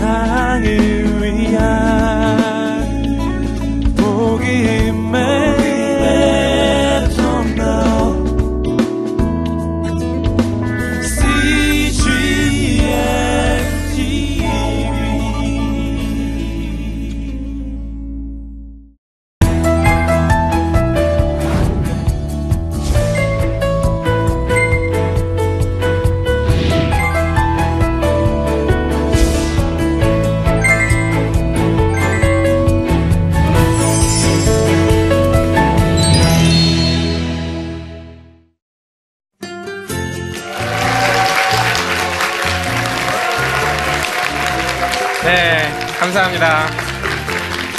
세 감사합니다.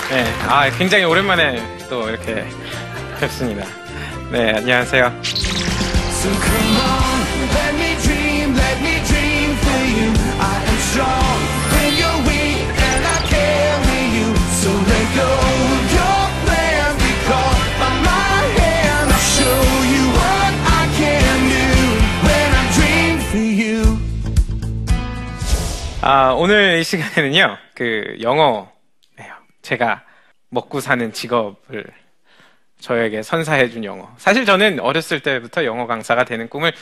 네, 아, 굉장히 오랜만에 또 이렇게 뵙습니다. 네, 안녕하세요. So 아, 오늘 이 시간에는요. 그 영어예요. 제가 먹고 사는 직업을 저에게 선사해준 영어. 사실 저는 어렸을 때부터 영어 강사가 되는 꿈을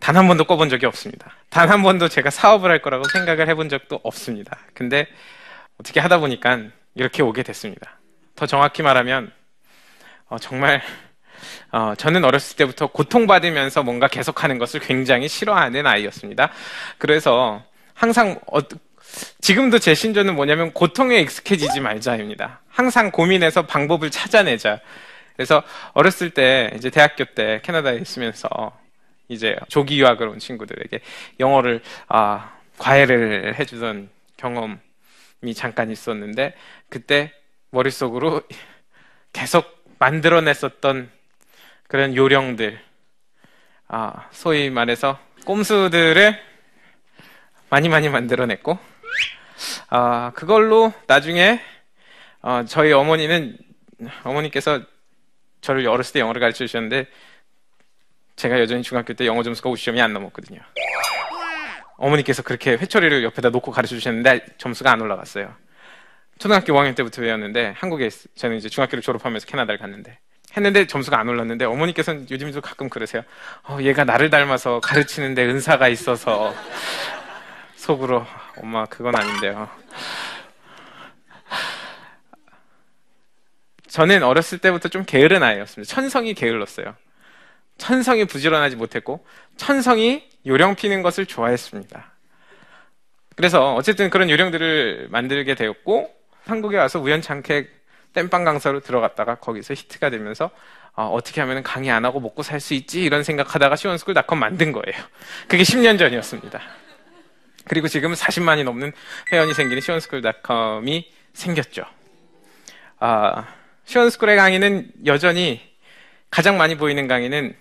단 한 번도 꿔본 적이 없습니다. 단 한 번도 제가 사업을 할 거라고 생각을 해본 적도 없습니다. 근데 어떻게 하다 보니까 이렇게 오게 됐습니다. 더 정확히 말하면 어, 정말 어, 저는 어렸을 때부터 고통받으면서 뭔가 계속하는 것을 굉장히 싫어하는 아이였습니다. 그래서 항상 어, 지금도 제 신조는 뭐냐면 고통에 익숙해지지 말자입니다. 항상 고민해서 방법을 찾아내자. 그래서 어렸을 때 이제 대학교 때 캐나다에 있으면서 이제 조기 유학을 온 친구들에게 영어를 아, 과외를 해주던 경험이 잠깐 있었는데 그때 머릿속으로 계속 만들어냈었던 그런 요령들 아, 소위 말해서 꼼수들을 많이 많이 만들어냈고 아, 그걸로 나중에 어, 저희 어머니는 어머니께서 저를 어렸을 때 영어를 가르쳐 주셨는데 제가 여전히 중학교 때 영어 점수가 50점이 안 넘었거든요. 어머니께서 그렇게 회초리를 옆에다 놓고 가르쳐 주셨는데 점수가 안 올라갔어요. 초등학교 5학년 때부터 배웠는데 한국에 저는 이제 중학교를 졸업하면서 캐나다를 갔는데 했는데 점수가 안 올랐는데 어머니께서는 요즘도 가끔 그러세요. 어, 얘가 나를 닮아서 가르치는데 은사가 있어서 속으로 엄마 그건 아닌데요. 저는 어렸을 때부터 좀 게으른 아이였습니다. 천성이 게을렀어요. 천성이 부지런하지 못했고 천성이 요령 피는 것을 좋아했습니다. 그래서 어쨌든 그런 요령들을 만들게 되었고 한국에 와서 우연찮게 땜빵 강사로 들어갔다가 거기서 히트가 되면서 어, 떻게 하면 강의 안 하고 먹고 살 수 있지 이런 생각하다가 시원스쿨 닷컴 만든 거예요. 그게 10년 전이었습니다. 그리고 지금 40만이 넘는 회원이 생기는 시원스쿨닷컴이 생겼죠. 아, 시원스쿨의 강의는 여전히 가장 많이 보이는 강의는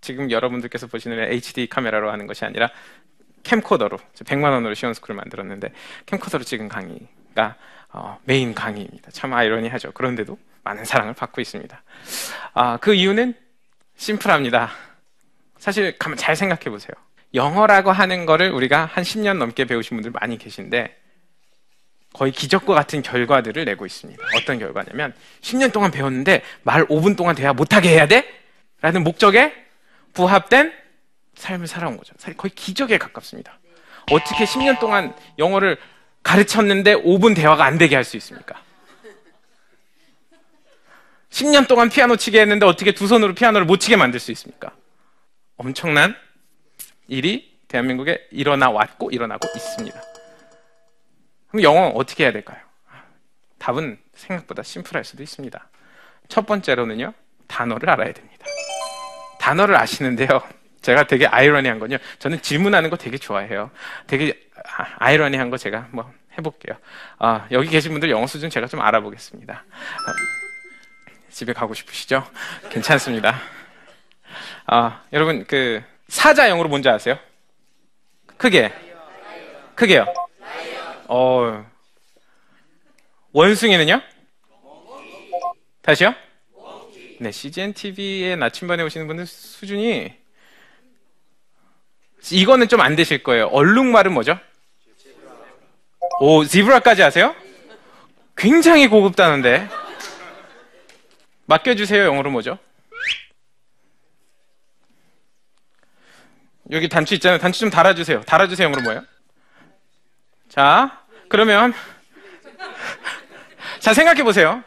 지금 여러분들께서 보시는 HD 카메라로 하는 것이 아니라 캠코더로 100만 원으로 시원스쿨을 만들었는데 캠코더로 찍은 강의가 어, 메인 강의입니다. 참 아이러니하죠. 그런데도 많은 사랑을 받고 있습니다. 아, 그 이유는 심플합니다. 사실 가만 잘 생각해 보세요. 영어라고 하는 거를 우리가 한 10년 넘게 배우신 분들 많이 계신데 거의 기적과 같은 결과들을 내고 있습니다. 어떤 결과냐면 10년 동안 배웠는데 말 5분 동안 대화 못하게 해야 돼? 라는 목적에 부합된 삶을 살아온 거죠. 거의 기적에 가깝습니다. 어떻게 10년 동안 영어를 가르쳤는데 5분 대화가 안 되게 할 수 있습니까? 10년 동안 피아노 치게 했는데 어떻게 두 손으로 피아노를 못 치게 만들 수 있습니까? 엄청난 일이 대한민국에 일어나 왔고 일어나고 있습니다. 그럼 영어 어떻게 해야 될까요? 답은 생각보다 심플할 수도 있습니다. 첫 번째로는요, 단어를 알아야 됩니다. 단어를 아시는데요. 제가 되게 아이러니한 건요. 저는 질문하는 거 되게 좋아해요. 되게 아, 아이러니한 거 제가 뭐 해볼게요. 아, 여기 계신 분들 영어 수준 제가 좀 알아보겠습니다. 아, 집에 가고 싶으시죠? 괜찮습니다. 아, 여러분 그 사자 영어로 뭔지 아세요? 크게. 크게요. 어. 원숭이는요? 다시요? 네, CGN TV에 나침반에 오시는 분들 수준이 이거는 좀 안 되실 거예요. 얼룩말은 뭐죠? 오, 지브라까지 아세요? 굉장히 고급 단어인데. 맡겨주세요. 영어로 뭐죠? 여기 단추 있잖아요. 단추 좀 달아주세요. 달아주세요. 영어로 뭐예요? 자, 그러면. 자, 생각해 보세요.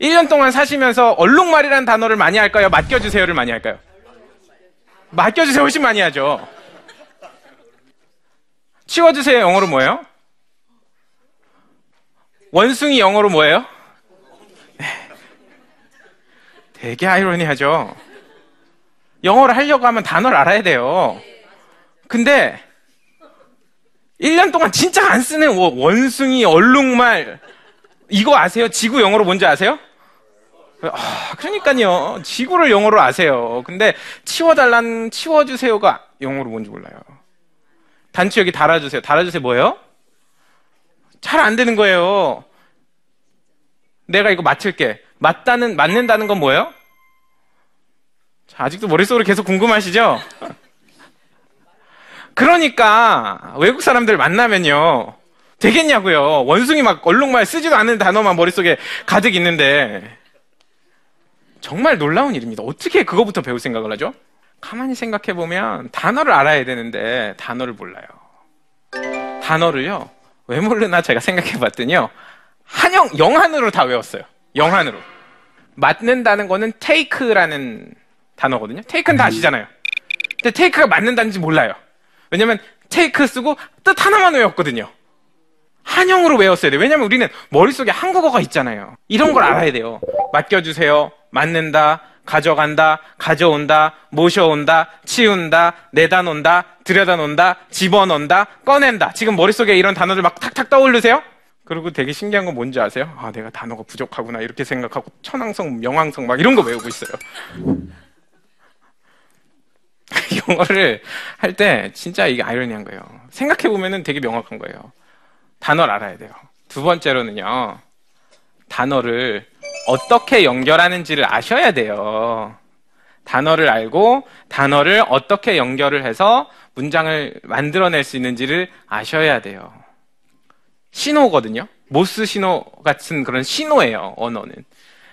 1년 동안 사시면서 얼룩말이라는 단어를 많이 할까요? 맡겨주세요를 많이 할까요? 맡겨주세요 훨씬 많이 하죠. 치워주세요 영어로 뭐예요? 원숭이 영어로 뭐예요? 네. 되게 아이러니하죠. 영어를 하려고 하면 단어를 알아야 돼요. 근데 1년 동안 진짜 안 쓰는 원숭이, 얼룩말 이거 아세요? 지구 영어로 뭔지 아세요? 아, 그러니까요. 지구를 영어로 아세요. 근데 치워달란 치워주세요가 영어로 뭔지 몰라요. 단추 여기 달아주세요. 달아주세요 뭐예요? 잘 안 되는 거예요. 내가 이거 맞출게. 맞다는 맞는다는 건 뭐예요? 자, 아직도 머릿속으로 계속 궁금하시죠? 그러니까 외국 사람들 만나면요. 되겠냐고요. 원숭이 막 얼룩말 쓰지도 않는 단어만 머릿속에 가득 있는데 정말 놀라운 일입니다. 어떻게 그거부터 배울 생각을 하죠? 가만히 생각해 보면 단어를 알아야 되는데 단어를 몰라요. 단어를요. 왜 모르나 제가 생각해 봤더니요. 한영 영한으로 다 외웠어요. 영한으로. 맞는다는 거는 take라는 단어거든요. take는 다 아시잖아요. 근데 take가 맞는다는지 몰라요. 왜냐면 take 쓰고 뜻 하나만 외웠거든요. 한영으로 외웠어야 돼요. 왜냐면 우리는 머릿속에 한국어가 있잖아요. 이런 걸 알아야 돼요. 맡겨주세요. 맞는다. 가져간다. 가져온다. 모셔온다. 치운다. 내다 놓는다. 들여다 놓는다. 집어넣는다. 꺼낸다. 지금 머릿속에 이런 단어들 막 탁탁 떠올르세요? 그리고 되게 신기한 건 뭔지 아세요? 아, 내가 단어가 부족하구나. 이렇게 생각하고 천왕성, 명왕성 막 이런 거 외우고 있어요. 영어를 할 때 진짜 이게 아이러니한 거예요. 생각해 보면 되게 명확한 거예요. 단어를 알아야 돼요. 두 번째로는요, 단어를 어떻게 연결하는지를 아셔야 돼요. 단어를 알고 단어를 어떻게 연결을 해서 문장을 만들어낼 수 있는지를 아셔야 돼요. 신호거든요. 모스 신호 같은 그런 신호예요, 언어는.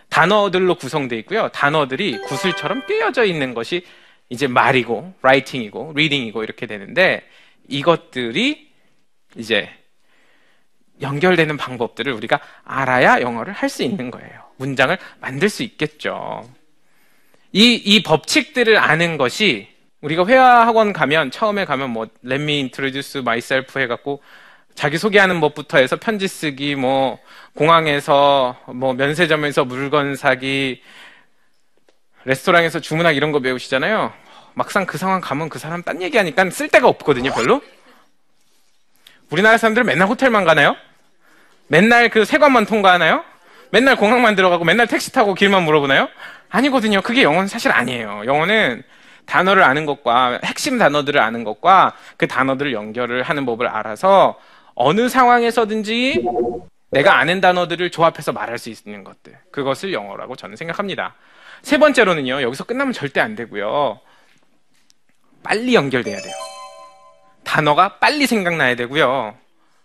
단어들로 구성되어 있고요. 단어들이 구슬처럼 꿰어져 있는 것이 이제 말이고, 라이팅이고, 리딩이고 이렇게 되는데 이것들이 이제 연결되는 방법들을 우리가 알아야 영어를 할 수 있는 거예요. 문장을 만들 수 있겠죠. 이, 이 법칙들을 아는 것이 우리가 회화학원 가면 처음에 가면 뭐 let me introduce myself 해갖고 자기 소개하는 법부터 해서 편지 쓰기 뭐 공항에서 뭐 면세점에서 물건 사기 레스토랑에서 주문하기 이런 거 배우시잖아요. 막상 그 상황 가면 그 사람 딴 얘기하니까 쓸 데가 없거든요, 별로. 우리나라 사람들은 맨날 호텔만 가나요? 맨날 그 세관만 통과하나요? 맨날 공항만 들어가고 맨날 택시 타고 길만 물어보나요? 아니거든요. 그게 영어는 사실 아니에요. 영어는 단어를 아는 것과 핵심 단어들을 아는 것과 그 단어들을 연결을 하는 법을 알아서 어느 상황에서든지 내가 아는 단어들을 조합해서 말할 수 있는 것들. 그것을 영어라고 저는 생각합니다. 세 번째로는요. 여기서 끝나면 절대 안 되고요. 빨리 연결돼야 돼요. 단어가 빨리 생각나야 되고요.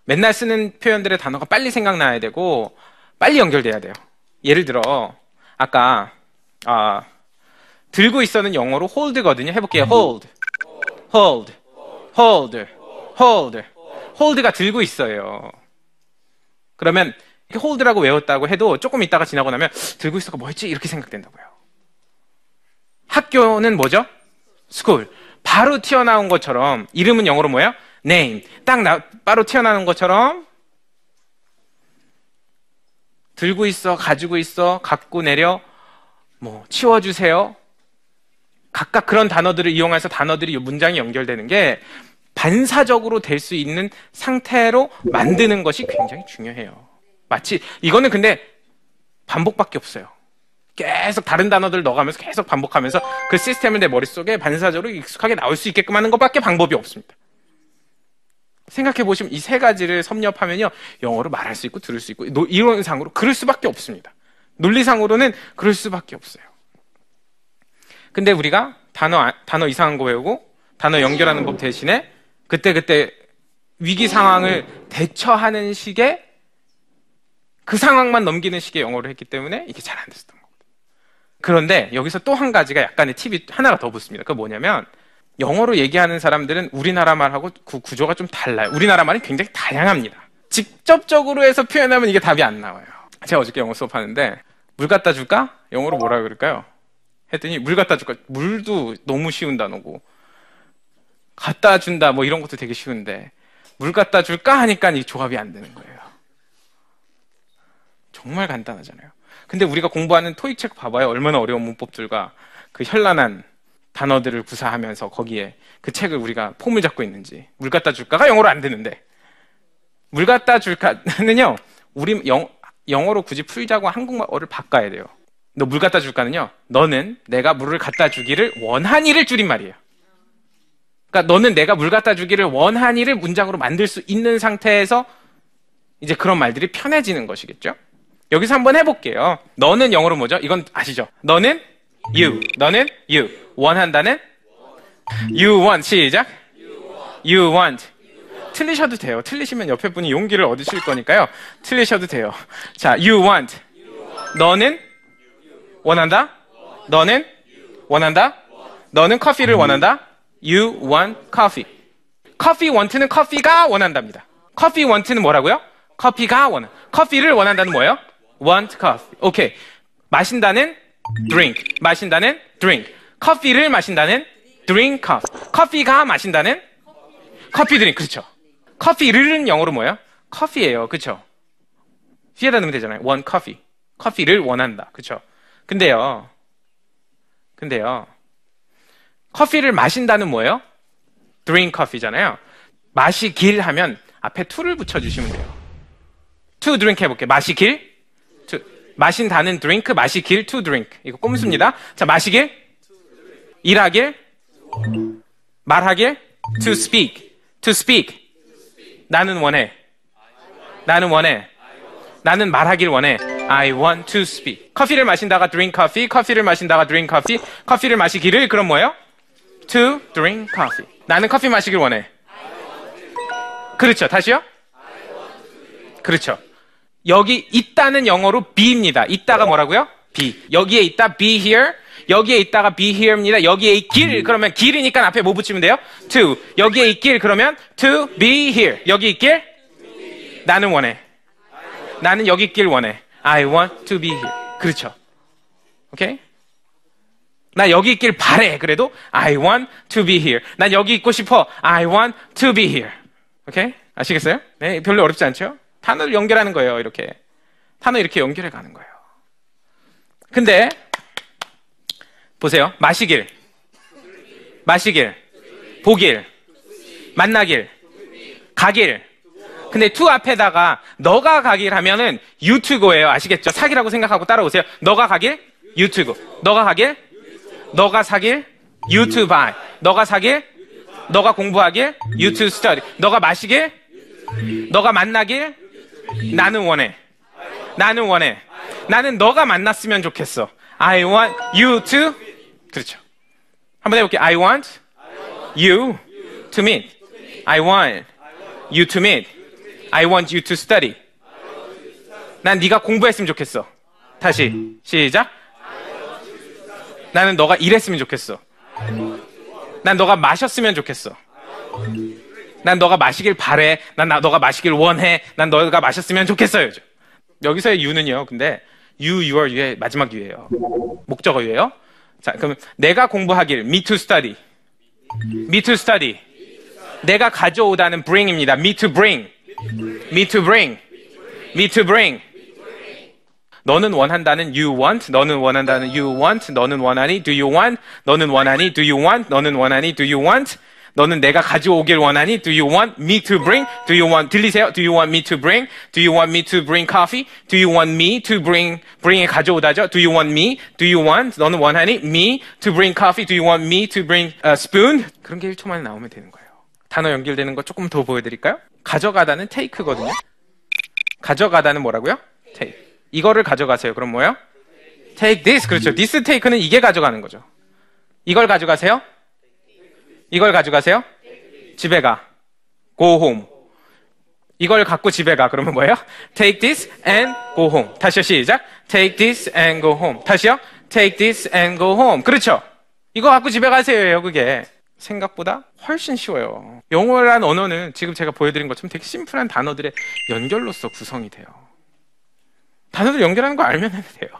맨날 쓰는 표현들의 단어가 빨리 생각나야 되고 빨리 연결돼야 돼요. 예를 들어 아까 아, 들고 있어는 영어로 hold거든요. 해볼게요. hold, hold, hold, hold. hold가 들고 있어요. 그러면 hold라고 외웠다고 해도 조금 있다가 지나고 나면 들고 있어가 뭐였지 이렇게 생각된다고요. 학교는 뭐죠? school. 바로 튀어나온 것처럼 이름은 영어로 뭐예요? name. 딱 나, 바로 튀어나오는 것처럼 들고 있어, 가지고 있어, 갖고 내려, 뭐, 치워주세요. 각각 그런 단어들을 이용해서 단어들이 문장이 연결되는 게 반사적으로 될 수 있는 상태로 만드는 것이 굉장히 중요해요. 마치, 이거는 근데 반복밖에 없어요. 계속 다른 단어들을 넣어가면서 계속 반복하면서 그 시스템을 내 머릿속에 반사적으로 익숙하게 나올 수 있게끔 하는 것밖에 방법이 없습니다. 생각해 보시면 이 세 가지를 섭렵하면요. 영어로 말할 수 있고 들을 수 있고 이론상으로 그럴 수밖에 없습니다. 논리상으로는 그럴 수밖에 없어요. 근데 우리가 단어 단어 이상한 거 외우고 단어 연결하는 법 대신에 그때 그때 위기 상황을 대처하는 식의 그 상황만 넘기는 식의 영어를 했기 때문에 이게 잘 안 됐었던 거거든요. 그런데 여기서 또 한 가지가 약간의 팁이 하나가 더 붙습니다. 그게 뭐냐면 영어로 얘기하는 사람들은 우리나라 말하고 그 구조가 좀 달라요. 우리나라 말은 굉장히 다양합니다. 직접적으로 해서 표현하면 이게 답이 안 나와요. 제가 어저께 영어 수업하는데 물 갖다 줄까? 영어로 뭐라 그럴까요? 했더니 물 갖다 줄까? 물도 너무 쉬운 단어고 갖다 준다 뭐 이런 것도 되게 쉬운데 물 갖다 줄까 하니까 이 조합이 안 되는 거예요. 정말 간단하잖아요. 근데 우리가 공부하는 토익 책 봐봐요. 얼마나 어려운 문법들과 그 현란한 단어들을 구사하면서 거기에 그 책을 우리가 폼을 잡고 있는지 물 갖다 줄까가 영어로 안 되는데 물 갖다 줄까는요 우리 영, 영어로 굳이 풀자고 한국말어를 바꿔야 돼요. 너 물 갖다 줄까는요 너는 내가 물을 갖다 주기를 원하니를 줄임말이에요. 그러니까 너는 내가 물 갖다 주기를 원하니를 문장으로 만들 수 있는 상태에서 이제 그런 말들이 편해지는 것이겠죠. 여기서 한번 해볼게요. 너는 영어로 뭐죠? 이건 아시죠? 너는 you, 너는 you. 원한다는 you want. 시작. you want. 틀리셔도 돼요. 틀리시면 옆에 분이 용기를 얻으실 거니까요. 틀리셔도 돼요. 자, you want. 너는 원한다? 너는 원한다? 너는 커피를 원한다? You want coffee. 커피 want는 커피가 원한답니다. 커피 want는 뭐라고요? 커피가 원한. 커피를 원한다는 뭐예요? want coffee. 오케이. 마신다는 drink. 마신다는 drink. 커피를 마신다는 drink coffee. 커피가 마신다는 커피 드링. 그렇죠. 커피를은 영어로 뭐예요? 커피예요. 그렇죠? 뒤에다 넣으면 되잖아요. want coffee. 커피를 원한다. 그렇죠? 근데요. 근데요. 커피를 마신다는 뭐예요? drink coffee잖아요. 마시길 하면 앞에 to를 붙여주시면 돼요. to drink 해볼게요. 마시길. to. 마신다는 drink, 마시길, to drink. 이거 꼼수입니다. 자, 마시길. 일하길. 말하길. to speak. to speak. 나는 원해. 나는 원해. 나는 말하길 원해. I want to speak. 커피를 마신다가 drink coffee, 커피를 마신다가 drink coffee, 커피를 마시기를 그럼 뭐예요? To drink coffee. 나는 커피 마시길 원해. 그렇죠. 다시요? 그렇죠. 여기 있다는 영어로 be입니다. 있다가 뭐라고요? be. 여기에 있다 be here. 여기에 있다가 be here입니다. 여기에 있길 그러면 길이니까 앞에 뭐 붙이면 돼요? to. 여기에 있길 그러면 to be here. 여기 있길 나는 원해. 나는 여기 있길 원해. I want to be here. 그렇죠. 오케이? 나 여기 있길 바래. 그래도 I want to be here. 난 여기 있고 싶어. I want to be here. 오케이? 아시겠어요? 네, 별로 어렵지 않죠? 단어를 연결하는 거예요. 이렇게. 단어 이렇게 연결해 가는 거예요. 근데 보세요. 마시길. 마시길. 보길. 만나길. 가길. 근데 to 앞에다가 너가 가길 하면은 go예요. 아시겠죠? 사기라고 생각하고 따라오세요. 너가 가길 go. 너가 가길 너가 사길 you to buy. 너가 사길 너가 공부하길 you to study. 너가 마시길 너가 만나길 나는 원해. 나는 원해. 나는 너가 만났으면 좋겠어. I want you to 그렇죠. 한번 해볼게요. I want you to meet. I want you to meet. I want you to study. 난 네가 공부했으면 좋겠어. 다시 시작. 나는 너가 일했으면 좋겠어. 난 너가 마셨으면 좋겠어. 난 너가 마시길 바래. 난 나, 너가 마시길 원해. 난 너가 마셨으면 좋겠어요. 여기서의 you는요. 근데 you, your, you의 마지막 you예요. 목적어 you예요. 자, 그럼 내가 공부하길 me to study. me to study. 내가 가져오다는 bring입니다. me to bring. me to bring. me to bring. 너는 원한다는 you want, 너는 원한다는 you want, 너는 원하니 do you want, 너는 원하니 do you want, 너는 원하니 do you want, 너는 내가 가져오길 원하니 do you want me to bring, do you want 들리세요? do you want me to bring, do you want me to bring coffee, do you want me to bring bring에 가져오다죠? do you want me, do you want 너는 원하니 me to bring coffee, do you want me to bring a spoon 그런 게 1초 만에 나오면 되는 거예요. 단어 연결되는 거 조금 더 보여드릴까요? 가져가다는 take거든요. 가져가다는 뭐라고요? take. 이거를 가져가세요. 그럼 뭐예요? take this. 그렇죠. this take는 이게 가져가는 거죠. 이걸 가져가세요? 이걸 가져가세요? 집에 가. go home. 이걸 갖고 집에 가. 그러면 뭐예요? Take this and go home. 다시요, 시작. Take this and go home. 다시요. Take this and go home. 그렇죠. 이거 갖고 집에 가세요, 그게. 생각보다 훨씬 쉬워요. 영어란 언어는 지금 제가 보여드린 것처럼 되게 심플한 단어들의 연결로서 구성이 돼요. 단어들 연결하는 거 알면 돼요.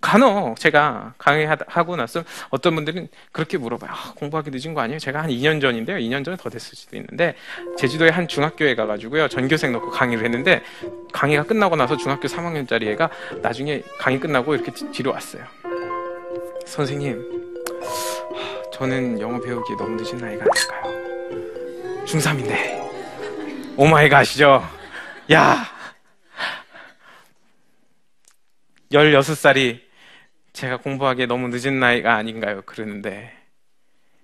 간혹 제가 강의하고 나서 어떤 분들은 그렇게 물어봐요. 아, 공부하기 늦은 거 아니에요? 제가 한 2년 전인데요. 2년 전에 더 됐을 수도 있는데 제주도의 한 중학교에 가가지고요. 전교생 넣고 강의를 했는데 강의가 끝나고 나서 중학교 3학년짜리 애가 나중에 강의 끝나고 이렇게 뒤로 왔어요. 선생님, 저는 영어 배우기 너무 늦은 나이가 아닐까요? 중3인데 오마이갓이죠. 야 16살이 제가 공부하기에 너무 늦은 나이가 아닌가요? 그러는데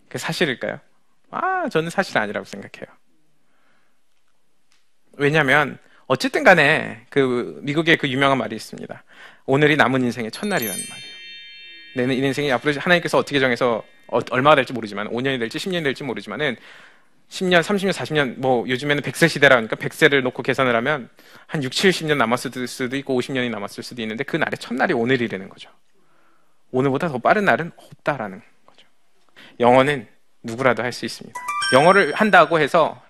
그 사실일까요? 아, 저는 사실 아니라고 생각해요. 왜냐하면 어쨌든 간에 그 미국의 그 유명한 말이 있습니다. 오늘이 남은 인생의 첫날이라는 말이에요. 내는 이 인생이 앞으로 하나님께서 어떻게 정해서 어, 얼마가 될지 모르지만 5년이 될지 10년이 될지 모르지만은 10년, 30년, 40년 뭐 요즘에는 100세 시대라 하니까 100세를 놓고 계산을 하면 한 6, 70년 남았을 수도 있고 50년이 남았을 수도 있는데 그 날의 첫날이 오늘이라는 거죠. 오늘보다 더 빠른 날은 없다라는 거죠. 영어는 누구라도 할 수 있습니다. 영어를 한다고 해서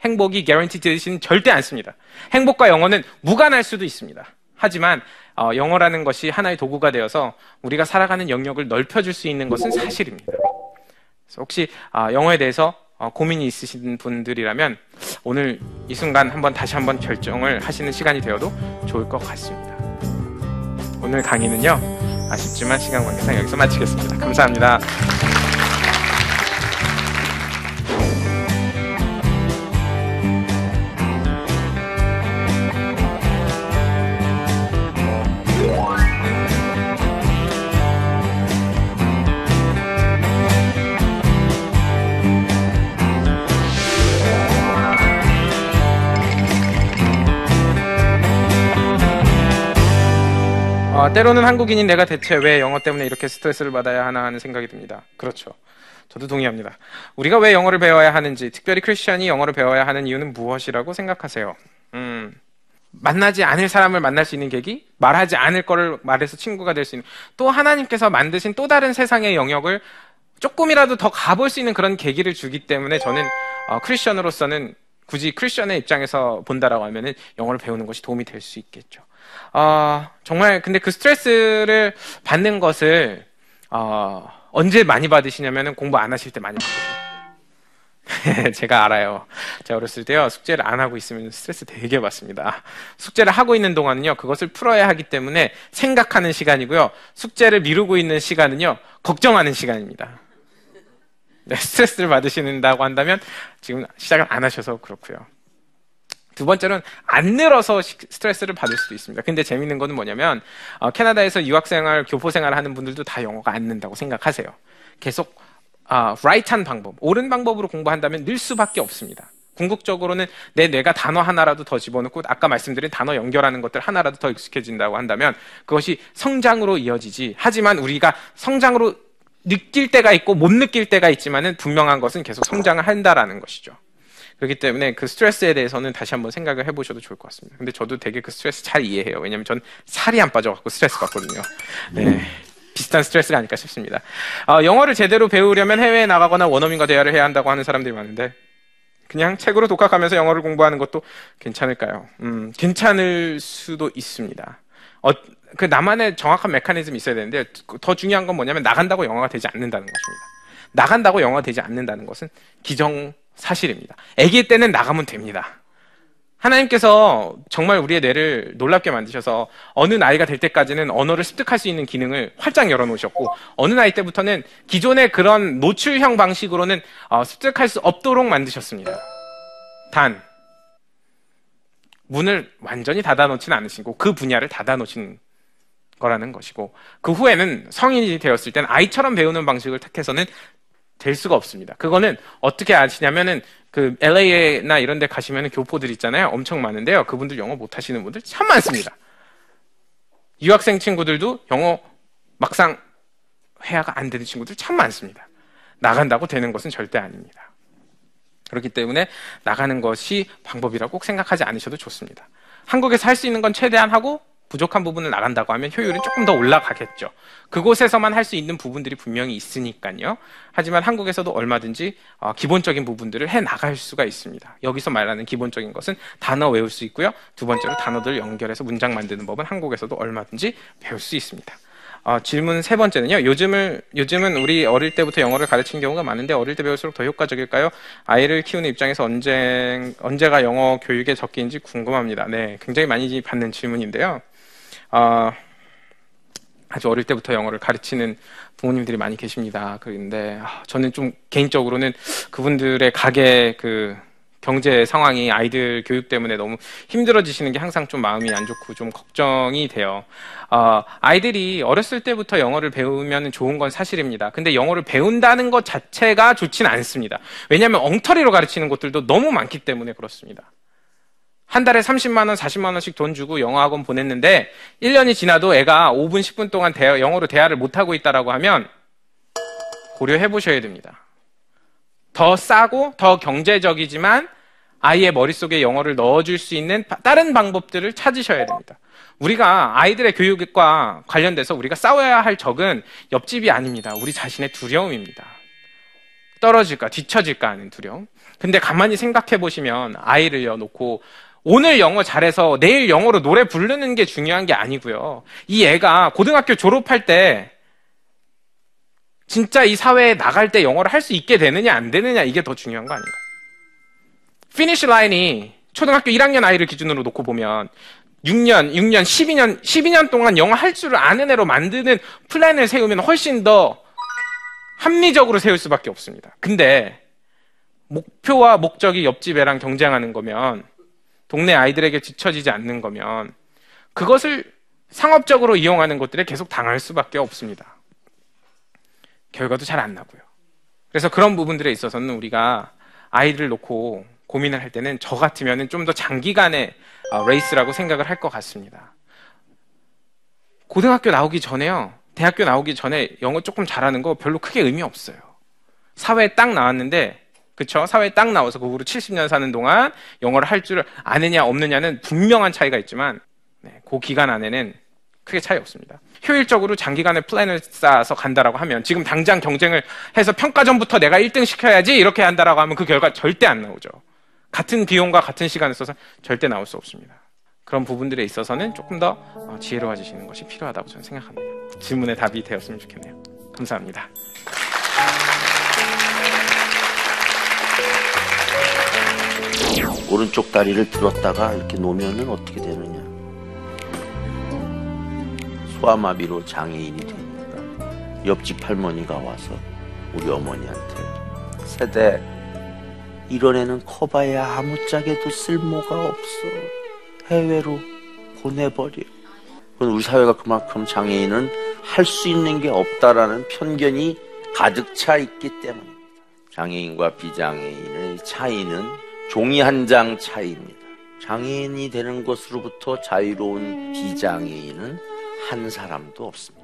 행복이 되지는 절대 않습니다. 행복과 영어는 무관할 수도 있습니다. 하지만 어, 영어라는 것이 하나의 도구가 되어서 우리가 살아가는 영역을 넓혀줄 수 있는 것은 사실입니다. 혹시 어, 영어에 대해서 어, 고민이 있으신 분들이라면 오늘 이 순간 한번 다시 한번 결정을 하시는 시간이 되어도 좋을 것 같습니다. 오늘 강의는요 아쉽지만 시간 관계상 여기서 마치겠습니다. 감사합니다. 어, 때로는 한국인인 내가 대체 왜 영어 때문에 이렇게 스트레스를 받아야 하나 하는 생각이 듭니다. 그렇죠. 저도 동의합니다. 우리가 왜 영어를 배워야 하는지, 특별히 크리스천이 영어를 배워야 하는 이유는 무엇이라고 생각하세요? 음, 만나지 않을 사람을 만날 수 있는 계기, 말하지 않을 거를 말해서 친구가 될 수 있는, 또 하나님께서 만드신 또 다른 세상의 영역을 조금이라도 더 가볼 수 있는 그런 계기를 주기 때문에 저는 어, 크리스천으로서는 굳이 크리스천의 입장에서 본다라고 하면은 영어를 배우는 것이 도움이 될 수 있겠죠. 어, 정말 근데 그 스트레스를 받는 것을 어, 언제 많이 받으시냐면 공부 안 하실 때 많이 받거든요. 제가 알아요. 제가 어렸을 때요, 숙제를 안 하고 있으면 스트레스 되게 받습니다. 숙제를 하고 있는 동안은요, 그것을 풀어야 하기 때문에 생각하는 시간이고요, 숙제를 미루고 있는 시간은요, 걱정하는 시간입니다. 네, 스트레스를 받으신다고 한다면 지금 시작을 안 하셔서 그렇고요. 두 번째로는 안 늘어서 스트레스를 받을 수도 있습니다. 근데 재밌는 거는 뭐냐면 어, 캐나다에서 유학생활, 교포생활을 하는 분들도 다 영어가 안 는다고 생각하세요. 계속 어, right한 방법, 옳은 방법으로 공부한다면 늘 수밖에 없습니다. 궁극적으로는 내 뇌가 단어 하나라도 더 집어넣고 아까 말씀드린 단어 연결하는 것들 하나라도 더 익숙해진다고 한다면 그것이 성장으로 이어지지. 하지만 우리가 성장으로 느낄 때가 있고 못 느낄 때가 있지만은 분명한 것은 계속 성장을 한다라는 것이죠. 그렇기 때문에 그 스트레스에 대해서는 다시 한번 생각을 해보셔도 좋을 것 같습니다. 근데 저도 되게 그 스트레스 잘 이해해요. 왜냐하면 전 살이 안 빠져갖고 스트레스 받거든요. 네. 비슷한 스트레스가 아닐까 싶습니다. 어, 영어를 제대로 배우려면 해외에 나가거나 원어민과 대화를 해야 한다고 하는 사람들이 많은데 그냥 책으로 독학하면서 영어를 공부하는 것도 괜찮을까요? 음, 괜찮을 수도 있습니다. 어, 그 나만의 정확한 메커니즘이 있어야 되는데 더 중요한 건 뭐냐면 나간다고 영어가 되지 않는다는 것입니다. 나간다고 영어가 되지 않는다는 것은 기정 사실입니다. 아기 때는 나가면 됩니다. 하나님께서 정말 우리의 뇌를 놀랍게 만드셔서 어느 나이가 될 때까지는 언어를 습득할 수 있는 기능을 활짝 열어놓으셨고 어느 나이 때부터는 기존의 그런 노출형 방식으로는 어, 습득할 수 없도록 만드셨습니다. 단 문을 완전히 닫아놓지는 않으시고 그 분야를 닫아놓으신 거라는 것이고 그 후에는 성인이 되었을 때는 아이처럼 배우는 방식을 택해서는 될 수가 없습니다. 그거는 어떻게 아시냐면은 그 LA나 이런 데 가시면 교포들 있잖아요. 엄청 많은데요. 그분들 영어 못 하시는 분들 참 많습니다. 유학생 친구들도 영어 막상 회화가 안 되는 친구들 참 많습니다. 나간다고 되는 것은 절대 아닙니다. 그렇기 때문에 나가는 것이 방법이라고 꼭 생각하지 않으셔도 좋습니다. 한국에서 할 수 있는 건 최대한 하고 부족한 부분을 나간다고 하면 효율은 조금 더 올라가겠죠. 그곳에서만 할 수 있는 부분들이 분명히 있으니까요. 하지만 한국에서도 얼마든지 어, 기본적인 부분들을 해 나갈 수가 있습니다. 여기서 말하는 기본적인 것은 단어 외울 수 있고요. 두 번째로 단어들 연결해서 문장 만드는 법은 한국에서도 얼마든지 배울 수 있습니다. 어, 질문 세 번째는요. 요즘을 요즘은 우리 어릴 때부터 영어를 가르친 경우가 많은데 어릴 때 배울수록 더 효과적일까요? 아이를 키우는 입장에서 언제 언제가 영어 교육의 적기인지 궁금합니다. 네, 굉장히 많이 받는 질문인데요. 어, 아주 어릴 때부터 영어를 가르치는 부모님들이 많이 계십니다. 그런데 아, 저는 좀 개인적으로는 그분들의 가게 그 경제 상황이 아이들 교육 때문에 너무 힘들어지시는 게 항상 좀 마음이 안 좋고 좀 걱정이 돼요. 어, 아이들이 어렸을 때부터 영어를 배우면 좋은 건 사실입니다. 근데 영어를 배운다는 것 자체가 좋지는 않습니다. 왜냐하면 엉터리로 가르치는 곳들도 너무 많기 때문에 그렇습니다. 한 달에 30만 원, 40만 원씩 돈 주고 영어 학원 보냈는데 1년이 지나도 애가 5분, 10분 동안 대화, 영어로 대화를 못 하고 있다라고 하면 고려해 보셔야 됩니다. 더 싸고 더 경제적이지만 아이의 머릿속에 영어를 넣어줄 수 있는 다른 방법들을 찾으셔야 됩니다. 우리가 아이들의 교육과 관련돼서 우리가 싸워야 할 적은 옆집이 아닙니다. 우리 자신의 두려움입니다. 떨어질까, 뒤처질까 하는 두려움. 근데 가만히 생각해 보시면 아이를 놓고 오늘 영어 잘해서 내일 영어로 노래 부르는 게 중요한 게 아니고요. 이 애가 고등학교 졸업할 때 진짜 이 사회에 나갈 때 영어를 할 수 있게 되느냐 안 되느냐 이게 더 중요한 거 아닌가요? finish line이 초등학교 1학년 아이를 기준으로 놓고 보면 6년, 6년, 12년, 12년 동안 영어 할 줄을 아는 애로 만드는 플랜을 세우면 훨씬 더 합리적으로 세울 수밖에 없습니다. 근데 목표와 목적이 옆집 애랑 경쟁하는 거면 동네 아이들에게 지쳐지지 않는 거면 그것을 상업적으로 이용하는 것들에 계속 당할 수밖에 없습니다. 결과도 잘 안 나고요. 그래서 그런 부분들에 있어서는 우리가 아이들을 놓고 고민을 할 때는 저 같으면 좀 더 장기간의 어, 레이스라고 생각을 할 것 같습니다. 고등학교 나오기 전에요. 대학교 나오기 전에 영어 조금 잘하는 거 별로 크게 의미 없어요. 사회에 딱 나왔는데 그쵸? 사회에 딱 나와서 그 후로 70년 사는 동안 영어를 할줄 아느냐 없느냐는 분명한 차이가 있지만 네, 그 기간 안에는 크게 차이 없습니다. 효율적으로 장기간의 플랜을 쌓아서 간다라고 하면 지금 당장 경쟁을 해서 평가전부터 내가 1등 시켜야지 이렇게 한다라고 하면 그 결과 절대 안 나오죠. 같은 비용과 같은 시간을 써서 절대 나올 수 없습니다. 그런 부분들에 있어서는 조금 더 어, 지혜로워지시는 것이 필요하다고 저는 생각합니다. 질문의 답이 되었으면 좋겠네요. 감사합니다. 오른쪽 다리를 들었다가 이렇게 놓으면은 어떻게 되느냐? 소아마비로 장애인이 됩니다. 옆집 할머니가 와서 우리 어머니한테 세대 이런 애는 커봐야 아무짝에도 쓸모가 없어 해외로 보내버려. 그건 우리 사회가 그만큼 장애인은 할 수 있는 게 없다라는 편견이 가득 차 있기 때문입니다. 장애인과 비장애인의 차이는 종이 한 장 차이입니다. 장애인이 되는 것으로부터 자유로운 비장애인은 한 사람도 없습니다.